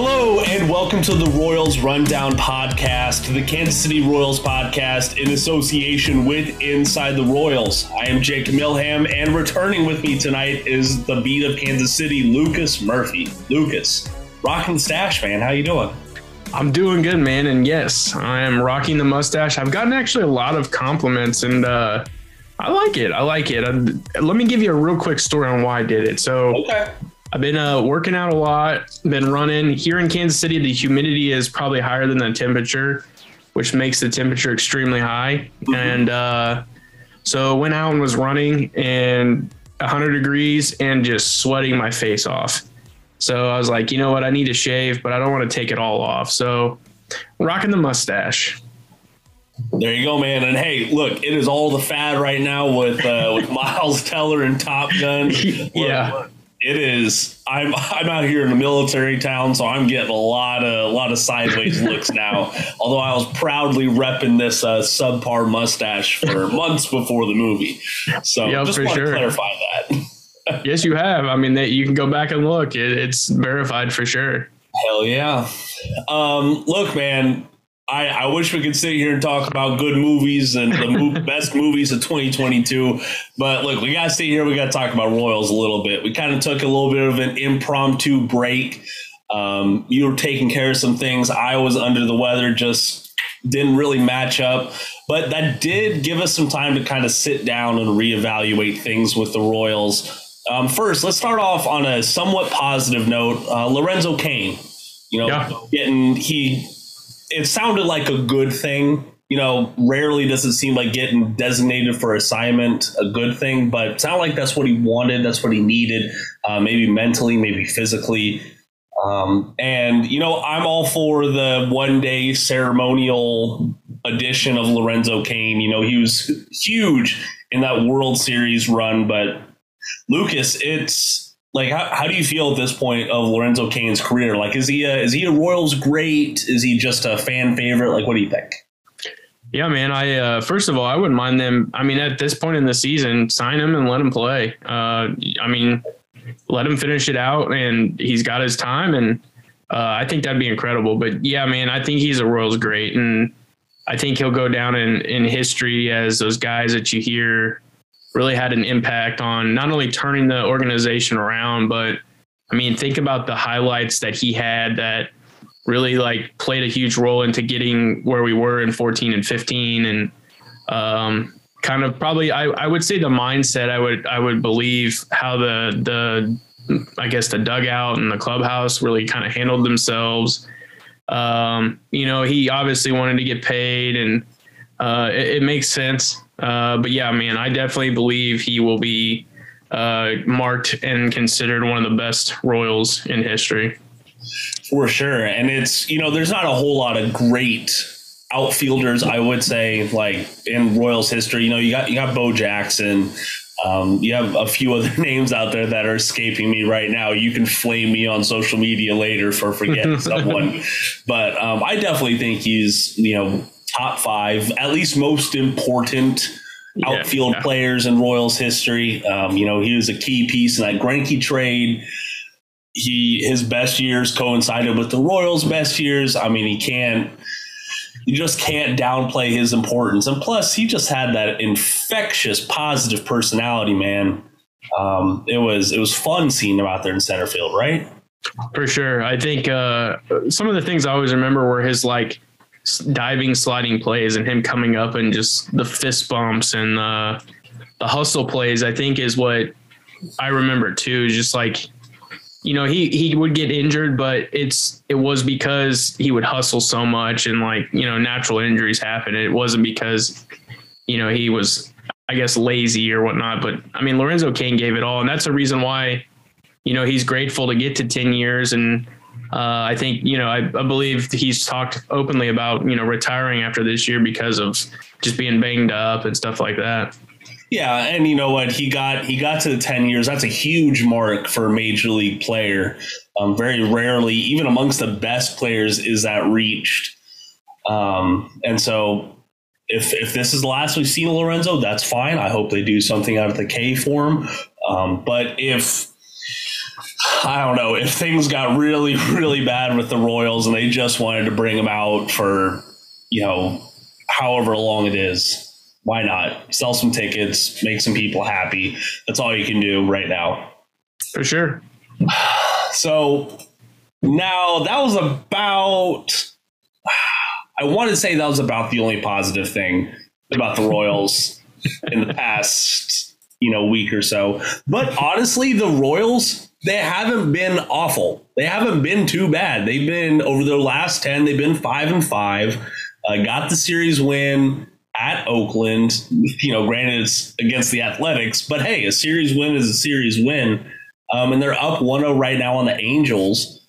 Hello and welcome to the Royals Rundown podcast, the Kansas City Royals podcast in association with Inside the Royals. I am Jake Milham, and returning with me tonight is the beat of Kansas City, Lucas Murphy. Lucas, rocking the stash, man. How you doing? I'm doing good, man. And yes, I am rocking the mustache. I've gotten actually a lot of compliments, and uh, I like it. I like it. Uh, let me give you a real quick story on why I did it. So, Okay. I've been uh, working out a lot, been running. Here in Kansas City, the humidity is probably higher than the temperature, which makes the temperature extremely high. And uh, so went out and was running and 100 degrees and just sweating my face off. So I was like, you know what? I need to shave, but I don't want to take it all off. So rocking the mustache. There you go, man. And hey, look, it is all the fad right now with uh, with Miles Teller and Top Gun. Look, Yeah. look, it is. I'm I'm out here in a military town, so I'm getting a lot of a lot of sideways looks now. Although I was proudly repping this uh, subpar mustache for months before the movie, so Yeah, just for want to sure. clarify that. yes, you have. I mean, that you can go back and look. It, it's verified for sure. Hell yeah. Um, look, man, I, I wish we could sit here and talk about good movies and the mo- best movies of 2022. But look, we got to sit here. We got to talk about Royals a little bit. We kind of took a little bit of an impromptu break. Um, you were taking care of some things. I was under the weather, just didn't really match up. But that did give us some time to kind of sit down and reevaluate things with the Royals. Um, first, let's start off on a somewhat positive note. Uh, Lorenzo Cain, you know, Yeah. getting he, it sounded like a good thing. You know, rarely does it seem like getting designated for assignment a good thing, but it sounded like that's what he wanted. That's what he needed, uh, maybe mentally, maybe physically. Um, and you know, I'm all for the one day ceremonial edition of Lorenzo Cain. You know, he was huge in that World Series run, but Lucas, it's like how, how do you feel at this point of Lorenzo Cain's career? Like, is he a, is he a Royals great? Is he just a fan favorite? Like, what do you think? Yeah, man. I uh, first of all, I wouldn't mind them. I mean, at this point in the season, sign him and let him play. Uh, I mean, let him finish it out, and he's got his time, and uh, I think that'd be incredible. But yeah, man, I think he's a Royals great, and I think he'll go down in in history as those guys that you hear really had an impact on not only turning the organization around, but I mean, think about the highlights that he had that really like played a huge role into getting where we were in 14 and 15 and um, kind of probably I, I would say the mindset I would I would believe how the the I guess the dugout and the clubhouse really kind of handled themselves. Um, you know, he obviously wanted to get paid and uh, it, it makes sense. Uh, but yeah, man, I definitely believe he will be uh, marked and considered one of the best Royals in history. For sure. And it's, you know, there's not a whole lot of great outfielders, I would say, like in Royals history. You know, you got you got Bo Jackson. Um, you have a few other names out there that are escaping me right now. You can flame me on social media later for forgetting someone. But um, I definitely think he's, you know, top five, at least most important Yeah, outfield yeah. players in Royals history. Um, you know, he was a key piece in that Greinke trade he his best years coincided with the Royals' best years. I mean, he can't you just can't downplay his importance. And plus, he just had that infectious positive personality, man. Um, it was it was fun seeing him out there in center field, right? For sure. I think uh, some of the things I always remember were his like diving, sliding plays and him coming up and just the fist bumps and uh, the hustle plays, I think is what I remember too. Just like, you know, he, he would get injured, but it's, it was because he would hustle so much and like, you know, natural injuries happen. It wasn't because, you know, he was, I guess, lazy or whatnot. But I mean, Lorenzo Cain gave it all. And that's the reason why, you know, he's grateful to get to 10 years. And uh, I think, you know, I, I believe he's talked openly about, you know, retiring after this year because of just being banged up and stuff like that. Yeah, and you know what? He got he got to the ten years. That's a huge mark for a major league player. Um, very rarely, even amongst the best players, is that reached. Um, and so, if if this is the last we've seen of Lorenzo, that's fine. I hope they do something out of the K form. Um, but if I don't know if things got really, really bad with the Royals and they just wanted to bring him out for, you know, however long it is. Why not sell some tickets, make some people happy? That's all you can do right now. For sure. So now that was about. I want to say that was about the only positive thing about the Royals in the past, you know, week or so. But honestly, the Royals they haven't been awful. They haven't been too bad. They've been over their last ten. They've been five and five. Uh, got the series win at Oakland. You know, granted it's against the Athletics, but hey, a series win is a series win. Um, and they're up 1-0 right now on the Angels.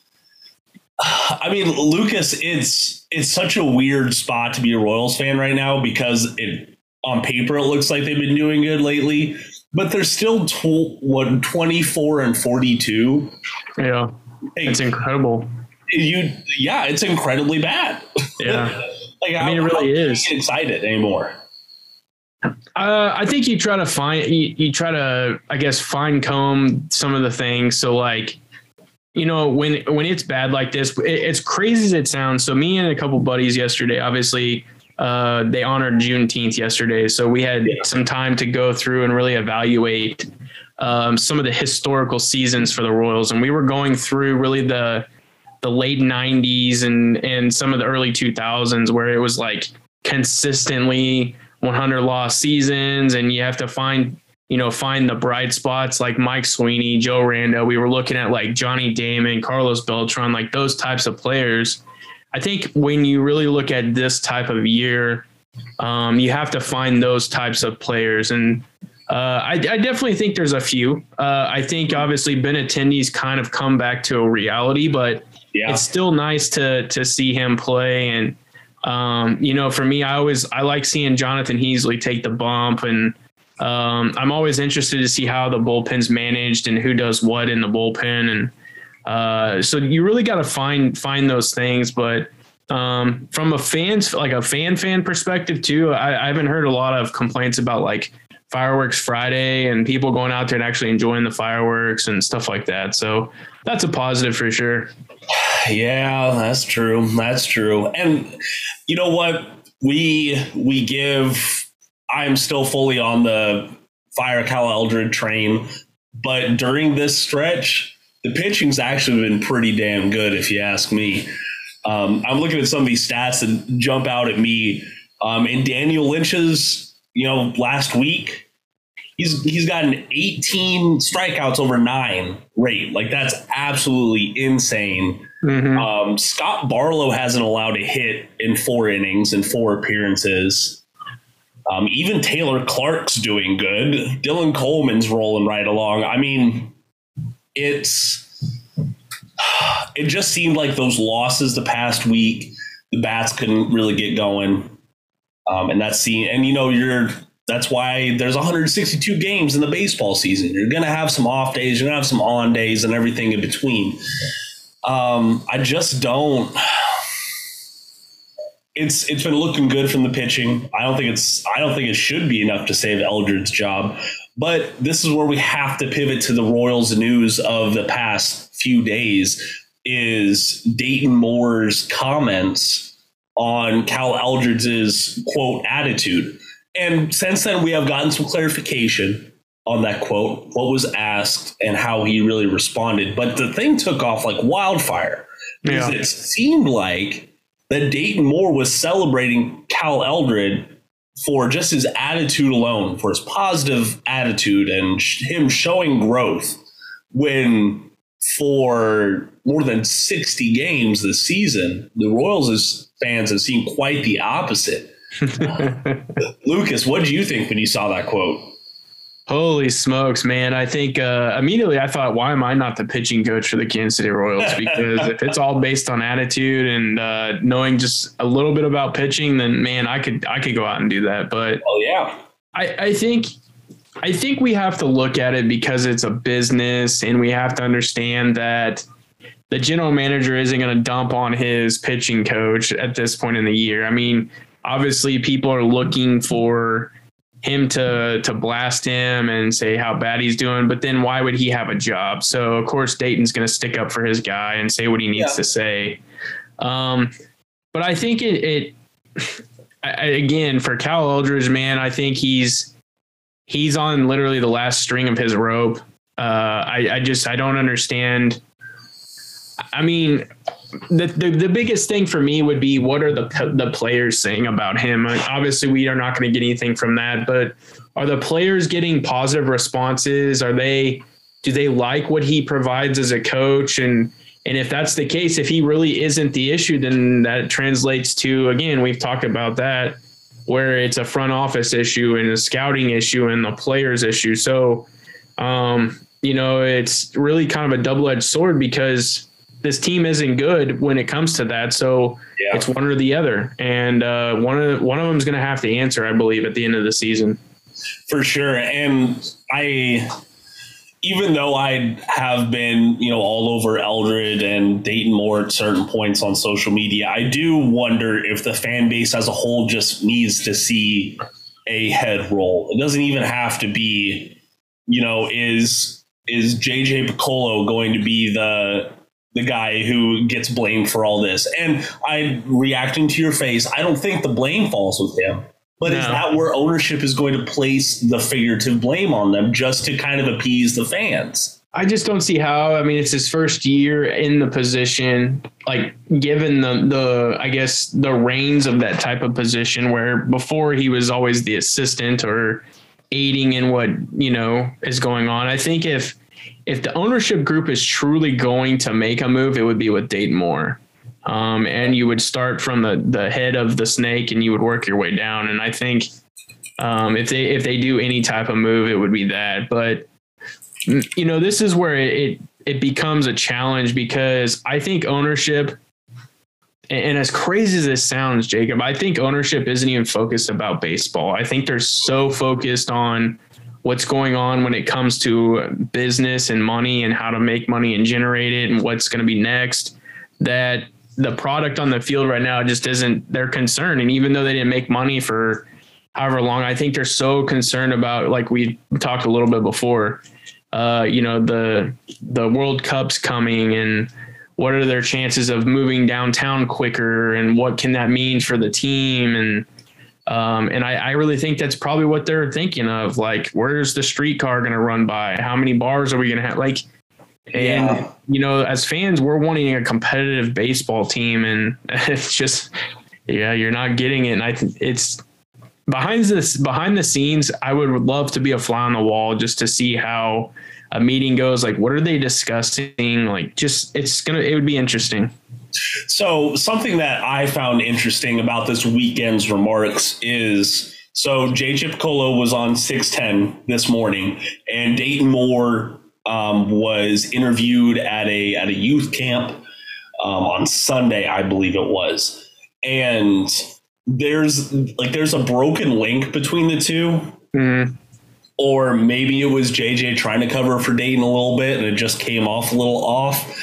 I mean, Lucas, it's it's such a weird spot to be a Royals fan right now because it on paper it looks like they've been doing good lately, but they're still tw- what 24 and 42. Yeah. It's incredible. You yeah, it's incredibly bad. Yeah. like I mean, it really is. Get excited anymore. Uh, I think you try to find you, you try to I guess fine comb some of the things. So like you know when when it's bad like this it, it's crazy as it sounds so me and a couple buddies yesterday obviously uh, they honored juneteenth yesterday so we had yeah. some time to go through and really evaluate um, some of the historical seasons for the royals and we were going through really the the late 90s and and some of the early 2000s where it was like consistently 100 loss seasons and you have to find you know, find the bright spots like Mike Sweeney, Joe Randa. We were looking at like Johnny Damon, Carlos Beltran, like those types of players. I think when you really look at this type of year, um, you have to find those types of players. And uh, I, I, definitely think there's a few. Uh, I think obviously Benintendi's kind of come back to a reality, but yeah. it's still nice to to see him play. And um, you know, for me, I always I like seeing Jonathan Heasley take the bump and um, I'm always interested to see how the bullpen's managed and who does what in the bullpen, and uh, so you really got to find find those things. But um, from a fans like a fan fan perspective too, I, I, haven't heard a lot of complaints about like fireworks Friday and people going out there and actually enjoying the fireworks and stuff like that. So that's a positive for sure. Yeah, that's true. That's true. And you know what? We we give I'm still fully on the fire Cal Eldred train. But during this stretch, the pitching's actually been pretty damn good, if you ask me. Um, I'm looking at some of these stats that jump out at me. Um, in Daniel Lynch's, you know, last week, he's he's got an 18 strikeouts over nine rate. Like that's absolutely insane. Mm-hmm. Um, Scott Barlow hasn't allowed a hit in four innings and four appearances. Um, even Taylor Clarke's doing good. Dylan Coleman's rolling right along. I mean, it's it just seemed like those losses the past week, the bats couldn't really get going. Um, and that's seen, and you know, you're that's why there's 162 games in the baseball season. You're gonna have some off days, you're gonna have some on days, and everything in between. Um, I just don't it's it's been looking good from the pitching. I don't think it's I don't think it should be enough to save Eldred's job. But this is where we have to pivot to the Royals news of the past few days is Dayton Moore's comments on Cal Eldred's quote attitude. And since then we have gotten some clarification on that quote, what was asked and how he really responded. But the thing took off like wildfire because yeah. it seemed like that Dayton Moore was celebrating Cal Eldred for just his attitude alone, for his positive attitude and him showing growth when for more than 60 games this season, the Royals fans have seen quite the opposite. Lucas, what did you think when you saw that quote? Holy smokes, man. I think uh, immediately I thought, why am I not the pitching coach for the Kansas City Royals? Because if it's all based on attitude and uh, knowing just a little bit about pitching, then man, I could I could go out and do that. But oh yeah. I, I think I think we have to look at it because it's a business and we have to understand that the general manager isn't going to dump on his pitching coach at this point in the year. I mean, obviously people are looking for him to to blast him and say how bad he's doing. But then why would he have a job? So of course Dayton's going to stick up for his guy and say what he needs yeah. to say. Um, but I think it, it I, again for Cal Eldred, man, I think he's he's on literally the last string of his rope. Uh, I, I just I don't understand. I mean, the, the, the biggest thing for me would be what are the the players saying about him? Obviously, we are not going to get anything from that, but are the players getting positive responses? Are they do they like what he provides as a coach? And and if that's the case, if he really isn't the issue, then that translates to again we've talked about that where it's a front office issue and a scouting issue and the players issue. So, um, you know, it's really kind of a double edged sword because this team isn't good when it comes to that. So yeah. it's one or the other, and uh, one of one of them is going to have to answer, I believe, at the end of the season. For sure, and I, even though I have been, you know, all over Eldred and Dayton Moore at certain points on social media, I do wonder if the fan base as a whole just needs to see a head roll. It doesn't even have to be, you know, is is JJ Picollo going to be the the guy who gets blamed for all this. And I'm reacting to your face. I don't think the blame falls with him. But no. is that where ownership is going to place the figurative blame on them just to kind of appease the fans? I just don't see how. I mean, it's his first year in the position. Like, given the the I guess the reins of that type of position, where before he was always the assistant or aiding in what you know is going on. I think if if the ownership group is truly going to make a move, it would be with Dayton Moore. Um, and you would start from the, the head of the snake and you would work your way down. And I think um, if they if they do any type of move, it would be that. But you know, this is where it it becomes a challenge because I think ownership and as crazy as this sounds, Jacob, I think ownership isn't even focused about baseball. I think they're so focused on what's going on when it comes to business and money and how to make money and generate it and what's going to be next that the product on the field right now just isn't their concern. And even though they didn't make money for however long i think they're so concerned about like we talked a little bit before uh, you know the the world cup's coming and what are their chances of moving downtown quicker and what can that mean for the team? And um, and I, I, really think that's probably what they're thinking of. Like, where's the streetcar going to run by? How many bars are we going to have? Like, and yeah. you know, as fans, we're wanting a competitive baseball team, and it's just, yeah, you're not getting it. And I, th- it's behind this, behind the scenes. I would love to be a fly on the wall just to see how a meeting goes. Like, what are they discussing? Like, just it's gonna, it would be interesting. So, something that I found interesting about this weekend's remarks is so JJ Picollo was on 610 this morning, and Dayton Moore um, was interviewed at a at a youth camp um, on Sunday, I believe it was, and there's like there's a broken link between the 2 mm-hmm. Or maybe it was JJ trying to cover for Dayton a little bit and it just came off a little off.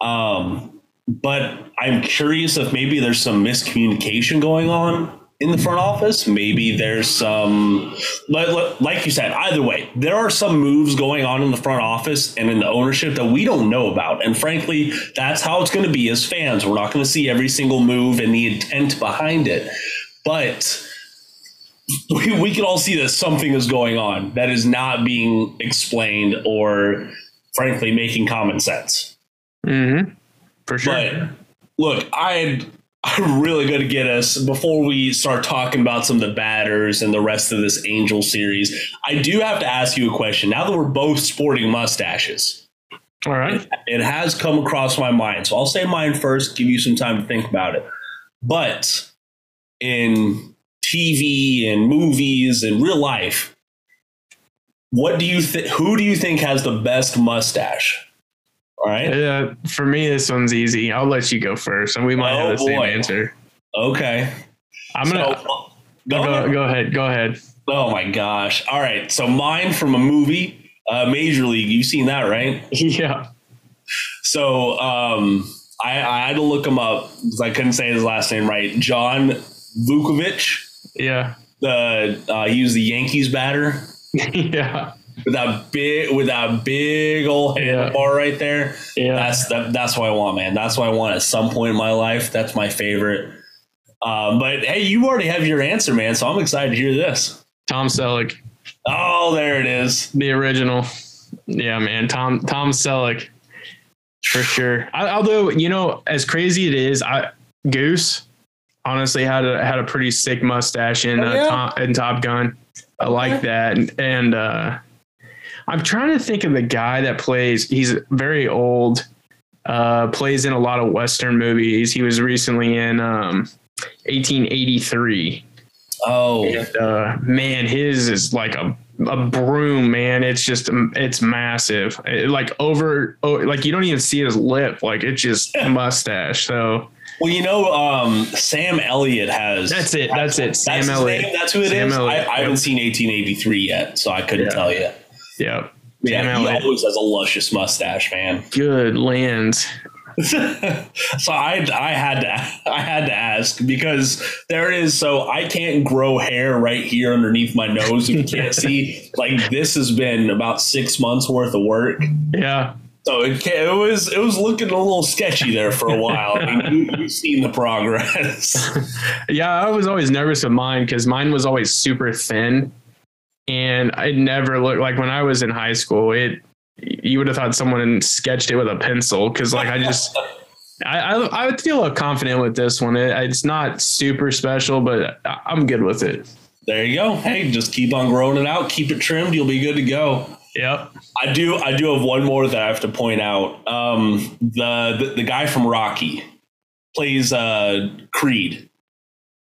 Um, but I'm curious if maybe there's some miscommunication going on in the front office. Maybe there's some, like you said, either way, there are some moves going on in the front office and in the ownership that we don't know about. And frankly, that's how it's going to be as fans. We're not going to see every single move and the intent behind it. But we, we can all see that something is going on that is not being explained or, frankly, making common sense. Mm-hmm for sure. But look, I I'm really going to get us before we start talking about some of the batters and the rest of this Angel series. I do have to ask you a question. Now that we're both sporting mustaches, all right, it, it has come across my mind. So I'll say mine first. Give you some time to think about it. But in TV and movies and real life, what do you think? Who do you think has the best mustache? All right. Uh, for me, this one's easy. I'll let you go first, and we might oh, have the boy. same answer. Okay. I'm gonna so, go, go, go, ahead. Go ahead. Oh my gosh! All right. So mine from a movie, uh, Major League. You've seen that, right? Yeah. So um, I, I had to look him up because I couldn't say his last name right. John Vukovic. Yeah. the uh, he was the Yankees batter yeah. With that big with that big old Yeah. handlebar right there. Yeah. That's that, that's what I want, man. That's what I want at some point in my life. That's my favorite. Um, but hey, you already have your answer, man. So I'm excited to hear this. Tom Selleck, Oh, there it is. the original. Yeah, man. Tom Tom Selleck. For sure. I, although, you know, as crazy it is, I Goose honestly had a had a pretty sick mustache in Oh, uh, yeah? Top, in Top Gun. I like that. And, and uh I'm trying to think of the guy that plays he's very old. Uh plays in a lot of western movies. He was recently in um 1883. Oh, And, uh, man, his is like a, a broom, man. It's just, it's massive. It, like over, oh, like you don't even see his lip. Like it's just a mustache. So well, you know, um, Sam Elliott has. that's it. That's it. Sam That's Elliott. name? That's who it is. Sam Elliott. I, I haven't seen 1883 yet, so I couldn't Yeah. tell you. Yeah. Yeah, Sam he Elliott. always has a luscious mustache, man. Good lands. so I I had to I had to ask because there is so I can't grow hair right here underneath my nose if you can't see like this has been about six months worth of work Yeah. so it, it was it was looking a little sketchy there for a while I mean you, you've seen the progress Yeah. I was always nervous of mine because mine was always super thin. And it never looked like when I was in high school, it, you would have thought someone sketched it with a pencil because like I just I, I I would feel confident with this one. It, it's not super special, but I'm good with it. there you go hey just keep on growing it out keep it trimmed you'll be good to go Yep. I do. I do have one more that I have to point out. Um, the, the the guy from Rocky plays uh, Creed.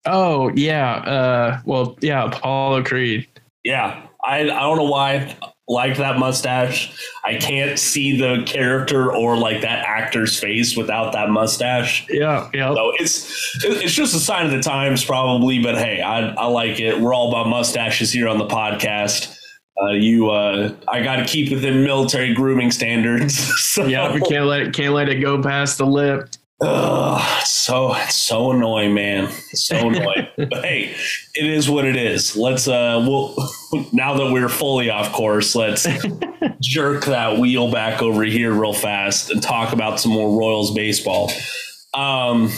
Oh yeah. Uh. Well, yeah. Apollo Creed. Yeah, I I don't know why I like that mustache. I can't see the character or like that actor's face without that mustache. Yeah. Yeah. So it's it's just a sign of the times, probably. But hey, I I like it. We're all about mustaches here on the podcast. Uh, you, uh, I got to keep within military grooming standards. so, Yeah. We can't let it can't let it go past the lip. Ugh, so it's so annoying, man. So annoying. but hey, it is what it is. Let's uh we'll now that we're fully off course, let's jerk that wheel back over here real fast and talk about some more Royals baseball. Um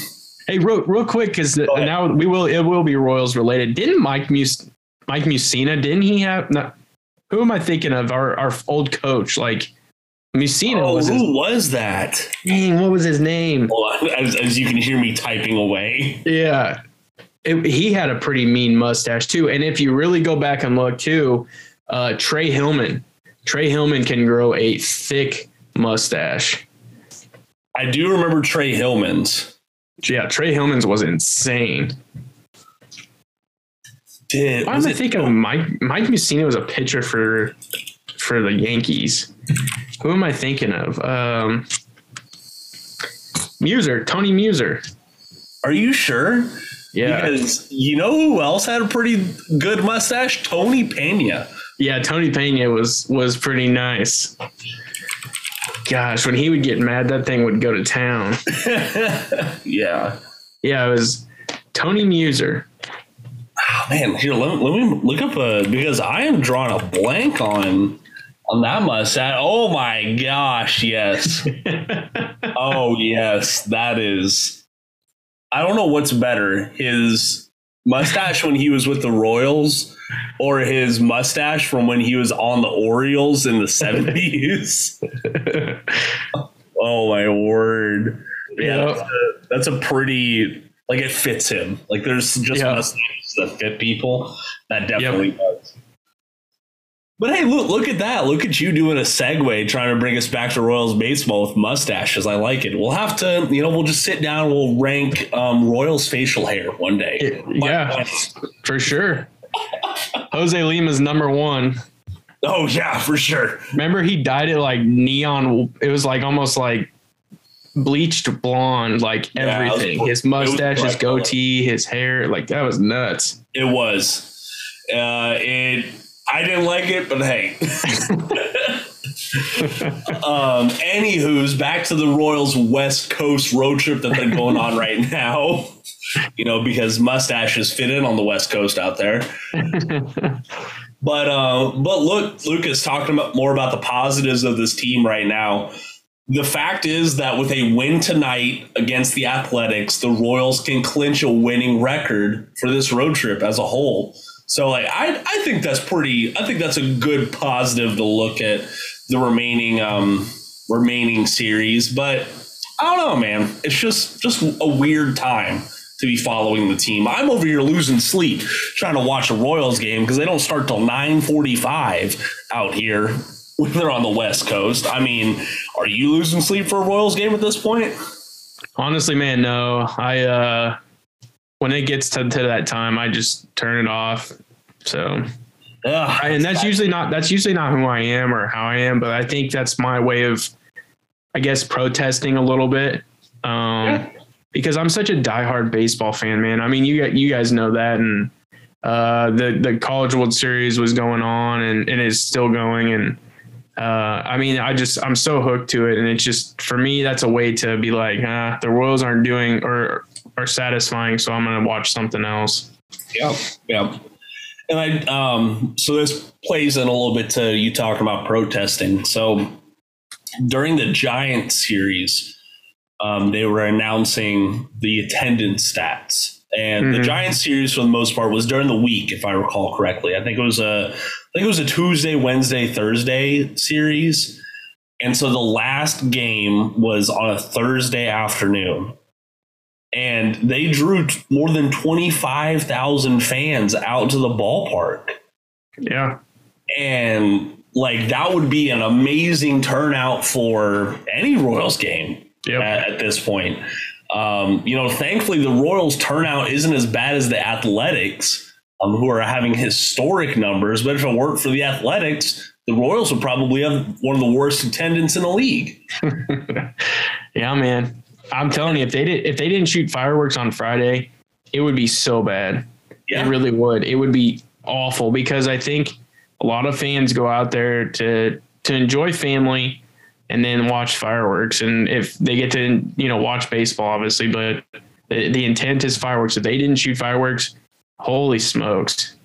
Hey, real, real quick, because now we will it will be Royals related. Didn't Mike Mus Mike Mussina? Didn't he have? Not, who am I thinking of? Our our old coach, like Mussina oh, was his. who was that? Dang, what was his name? As, as you can hear me typing away. Yeah, It- he had a pretty mean mustache too. And if you really go back and look too, uh, Trey Hillman, Trey Hillman can grow a thick mustache. I do remember Trey Hillman's. Yeah, Trey Hillman's was insane. Did Why was am I thinking Mike? Mike Mussina was a pitcher for for the Yankees. Who am I thinking of? Um, Muser, Tony Muser. Are you sure? Yeah, Because you know who else had a pretty good mustache? Tony Pena. yeah. Tony Pena was was pretty nice. Gosh, when he would get mad, that thing would go to town. yeah. Yeah, it was Tony Muser. Oh, man, here let, let me look up a because I am drawing a blank on on that mustache. Oh my gosh, yes. oh yes, that is. I don't know what's better, his mustache when he was with the Royals, or his mustache from when he was on the Orioles in the seventies. oh my word! Yeah, Yep. that's, a, that's a pretty like it fits him. Like there's just mustaches that fit people. That definitely does. But hey, look look at that! Look at you doing a segue, trying to bring us back to Royals baseball with mustaches. I like it. We'll have to, you know, we'll just sit down. We'll rank um, Royals facial hair one day. yeah, for sure. Jose Lima's number one. Oh yeah, for sure. Remember, he dyed it like neon. It was like almost like bleached blonde, like Yeah, it was- everything. His it mustache, his bright color. goatee, his hair. Like that was nuts. It was. Uh, it. I didn't like it, but hey. um, anywho's back to the Royals West Coast road trip that they're going on right now. you know, because mustaches fit in on the West Coast out there. but uh, but look, Lucas talking about more about the positives of this team right now. The fact is that with a win tonight against the Athletics, the Royals can clinch a winning record for this road trip as a whole. So like I I think that's pretty I think that's a good positive to look at the remaining um remaining series, but I don't know, man. It's just just a weird time to be following the team. I'm over here losing sleep trying to watch a Royals game because they don't start till 9:45 out here when they're on the West Coast. I mean, are you losing sleep for a Royals game at this point? Honestly, man, no. I uh when it gets to, to that time, I just turn it off. So, Ugh, and that's usually not that's usually not who I am or how I am, but I think that's my way of, I guess, protesting a little bit. Um, yeah. Because I'm such a diehard baseball fan, man. I mean, you you guys know that, and uh, the the College World Series was going on, and and it's still going, and uh, I mean, I just I'm so hooked to it, and it's just for me that's a way to be like, ah, the Royals aren't doing or are satisfying, so I'm gonna watch something else. Yeah, yeah. And I um so this plays in a little bit to you talking about protesting. So during the Giant series, um, they were announcing the attendance stats. And mm-hmm. the Giant series, for the most part, was during the week, if I recall correctly. I think it was a, I think it was a Tuesday, Wednesday, Thursday series. And so the last game was on a Thursday afternoon. And they drew more than 25,000 fans out to the ballpark. Yeah. And like that would be an amazing turnout for any Royals game yep. at, at this point. Um, you know, thankfully the Royals turnout isn't as bad as the Athletics um, who are having historic numbers. But if it weren't for the Athletics, the Royals would probably have one of the worst attendance in the league. yeah, man. I'm telling you, if they did, if they didn't shoot fireworks on Friday, it would be so bad. Yeah. It really would. It would be awful because I think a lot of fans go out there to to enjoy family and then watch fireworks. And if they get to you know watch baseball, obviously, but the, the intent is fireworks. If they didn't shoot fireworks, Holy smokes.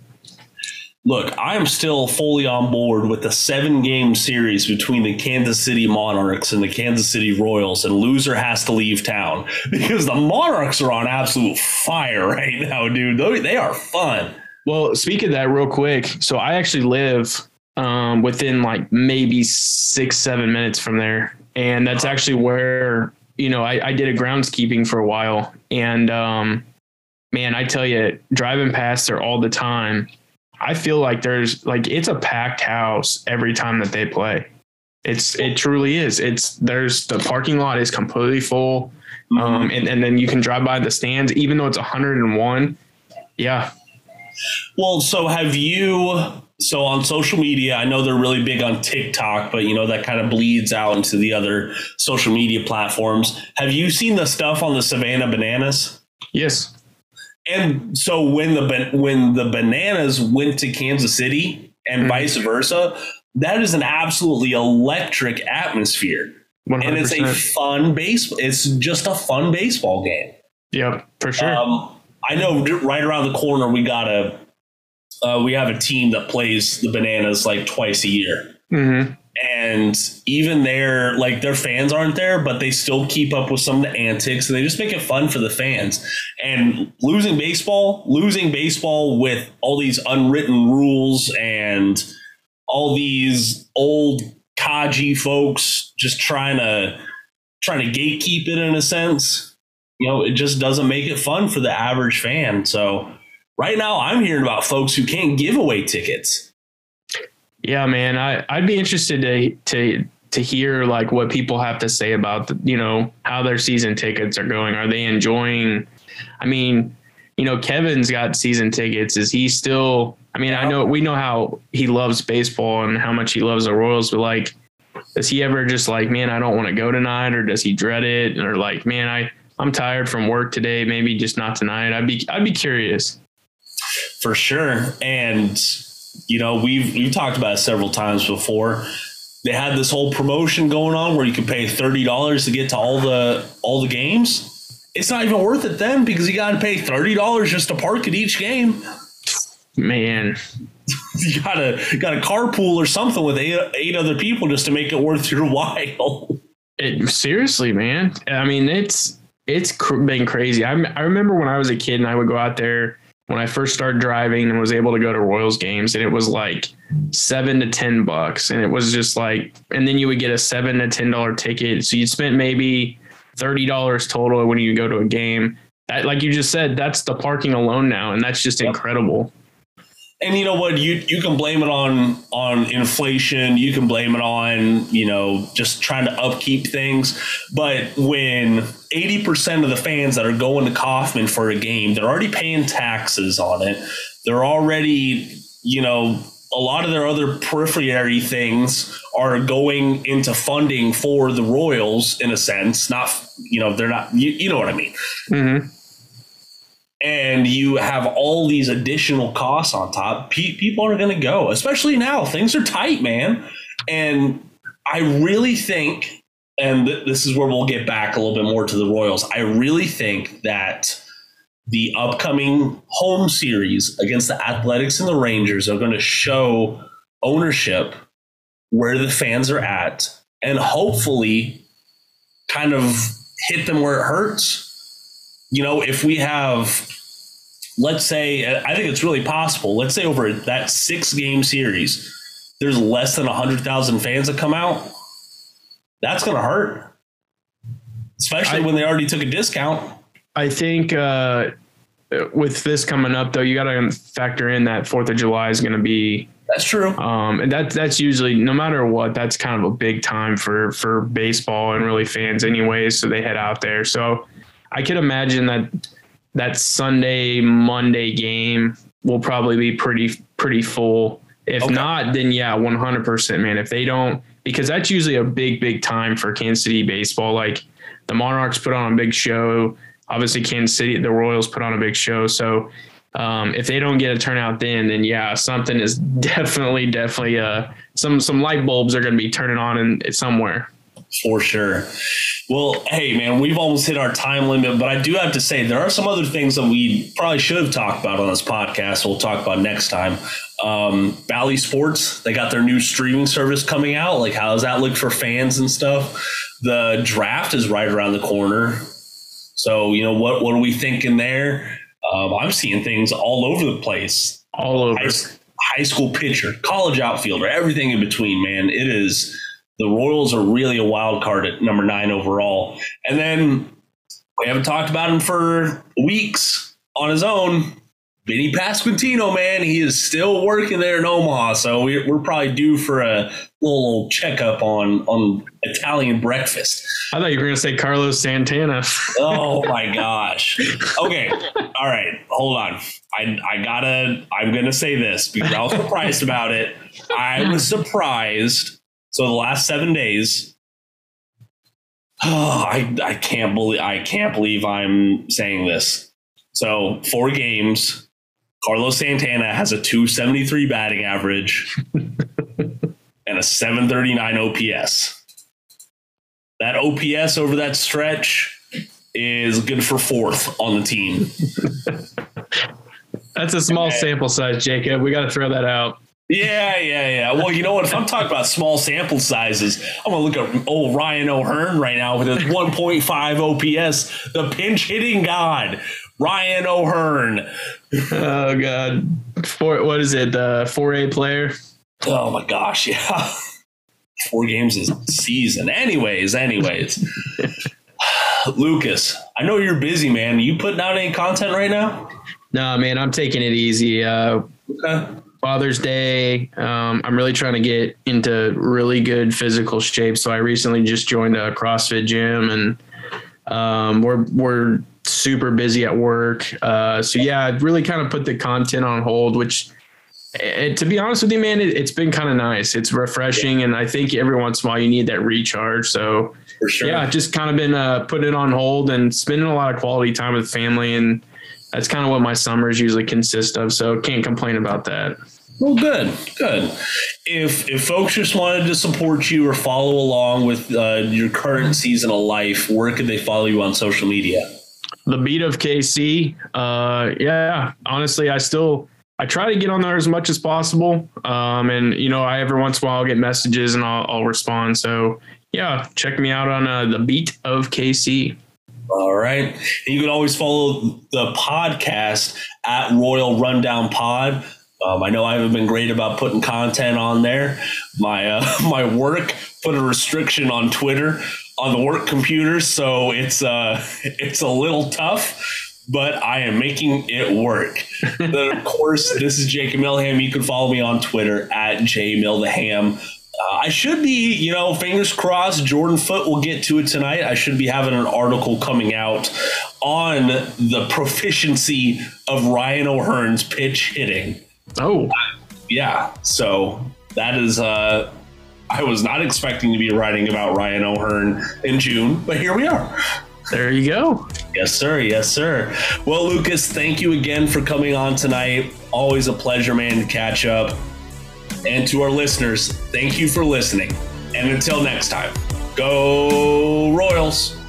Look, I am still fully on board with the seven game series between the Kansas City Monarchs and the Kansas City Royals, and loser has to leave town because the Monarchs are on absolute fire right now, dude. They are fun. Well, speak of that real quick. So I actually live um, within like maybe six, seven minutes from there. And that's actually where, you know, I, I did a groundskeeping for a while. And um, man, I tell you, driving past there all the time, I feel like there's like it's a packed house every time that they play. It's it truly is. It's there's the parking lot is completely full. Mm-hmm. Um, and, and then you can drive by the stands, even though it's 101. Yeah. Well, so have you so on social media, I know they're really big on TikTok, but you know that kind of bleeds out into the other social media platforms. Have you seen the stuff on the Savannah Bananas? Yes. And so when the when the bananas went to Kansas City and mm-hmm. vice versa, that is an absolutely electric atmosphere. 100%. And it's a fun base. It's just a fun baseball game. Yep, for sure. Um, I know right around the corner we got a uh, we have a team that plays the bananas like twice a year. Mm-hmm and even their like their fans aren't there but they still keep up with some of the antics. And they just make it fun for the fans. And losing baseball losing baseball with all these unwritten rules and all these old kaji folks just trying to trying to gatekeep it in a sense you know it just doesn't make it fun for the average fan. So right now i'm hearing about folks who can't give away tickets yeah, man, I I'd be interested to to to hear like what people have to say about the, you know how their season tickets are going. Are they enjoying? I mean, you know, Kevin's got season tickets. Is he still? I mean, I know we know how he loves baseball and how much he loves the Royals, but like, does he ever just like, man, I don't want to go tonight, or does he dread it, or like, man, I I'm tired from work today, maybe just not tonight. I'd be I'd be curious. For sure, and you know, we've we've talked about it several times before. They had this whole promotion going on where you could pay thirty dollars to get to all the all the games. it's not even worth it then because you got to pay thirty dollars just to park at each game. Man, you gotta got a carpool or something with eight eight other people just to make it worth your while. It, seriously, man. I mean, it's it's cr- been crazy. I I remember when I was a kid and I would go out there when I first started driving and was able to go to Royals games, and it was like seven to ten bucks, and it was just like, and then you would get a seven to ten dollar ticket, so you spent maybe thirty dollars total when you go to a game. That, like you just said, that's the parking alone now, and that's just incredible and you know what? You you can blame it on on inflation. You can blame it on you know just trying to upkeep things. But when 80% of the fans that are going to Kauffman for a game they're already paying taxes on it. They're already you know a lot of their other periphery things are going into funding for the Royals in a sense not you know they're not you, you know what I mean? Mm-hmm and you have all these additional costs on top, pe- people are going to go, especially now. Things are tight, man. And I really think, and th- this is where we'll get back a little bit more to the Royals. I really think that the upcoming home series against the Athletics and the Rangers are going to show ownership where the fans are at and hopefully kind of hit them where it hurts you know, if we have, let's say, I think it's really possible, let's say over that six game series, there's less than 100,000 fans that come out, that's going to hurt, especially I, when they already took a discount. I think uh, with this coming up, though, you got to factor in that 4th of July is going to be. That's true. Um, and that, that's usually, no matter what, that's kind of a big time for, for baseball and really fans, anyways. So they head out there. So, I could imagine that that Sunday Monday game will probably be pretty pretty full. If okay. not, then yeah, one hundred percent, man. If they don't, because that's usually a big big time for Kansas City baseball. Like the Monarchs put on a big show. Obviously, Kansas City, the Royals put on a big show. So um, if they don't get a turnout then, then yeah, something is definitely definitely uh, some some light bulbs are going to be turning on in somewhere. For sure. Well, hey, man, we've almost hit our time limit, but I do have to say there are some other things that we probably should have talked about on this podcast. We'll talk about next time. Um, Bally Sports, they got their new streaming service coming out. Like, how does that look for fans and stuff? The draft is right around the corner. So, you know, what, what are we thinking there? Um, I'm seeing things all over the place. All over. High, high school pitcher, college outfielder, everything in between, man. It is the Royals are really a wild card at number nine overall. And then we haven't talked about him for weeks on his own. Vinny Pasquantino, man, he is still working there in Omaha, so we, are probably due for a little checkup on on Italian breakfast. I thought you were going to say Carlos Santana. oh my gosh. Okay, all right, hold on. I I gotta. I'm going to say this because I was surprised about it. I was surprised so the last seven days, oh, I I can't believe I can't believe I'm saying this. So four games, Carlos Santana has a 273 batting average and a 739 OPS. That OPS over that stretch is good for fourth on the team. That's a small sample size, Jacob. We got to throw that out. Yeah, yeah, yeah. Well, you know what? If I'm talking about small sample sizes, I'm gonna look at old Ryan O'Hearn right now with his 1.5 OPS, the pinch hitting god, Ryan O'Hearn. Oh God, four. What is it? Uh, four A player. Oh my gosh, yeah. Four games is a season. Anyways, anyways. Lucas, I know you're busy, man. Are you putting out any content right now? No, man, I'm taking it easy. Uh, okay Father's Day. Um, I'm really trying to get into really good physical shape. So I recently just joined a CrossFit gym, and um, we're we're super busy at work. Uh, so yeah, I've really kind of put the content on hold, which. It, to be honest with you, man, it, has been kind of nice. It's refreshing, yeah. and I think every once in a while you need that recharge. So, sure. yeah, just kind of been uh, putting it on hold and spending a lot of quality time with family and that's kind of what my summers usually consist of. So can't complain about that. Well, good, good. If if folks just wanted to support you or follow along with uh, your current season of life, where could they follow you on social media? the beat of KC. Uh, yeah, honestly, I still I try to get on there as much as possible. Um, and you know, I every once in a while I'll get messages and I'll, I'll respond. So yeah, check me out on uh, the beat of KC. All right. You can always follow the podcast at Royal Rundown Pod. Um, I know I haven't been great about putting content on there. My uh, my work put a restriction on Twitter on the work computer, so it's uh it's a little tough. But I am making it work. then of course, this is Jacob Milham. You can follow me on Twitter at jmiltheham. Uh, I should be, you know, fingers crossed. Jordan Foot will get to it tonight. I should be having an article coming out on the proficiency of Ryan O'Hearn's pinch hitting. Oh, yeah. So that is, uh, I was not expecting to be writing about Ryan O'Hearn in June, but here we are. There you go. Yes, sir. Yes, sir. Well, Lucas, thank you again for coming on tonight. Always a pleasure, man, to catch up. And to our listeners, thank you for listening. And until next time, go Royals.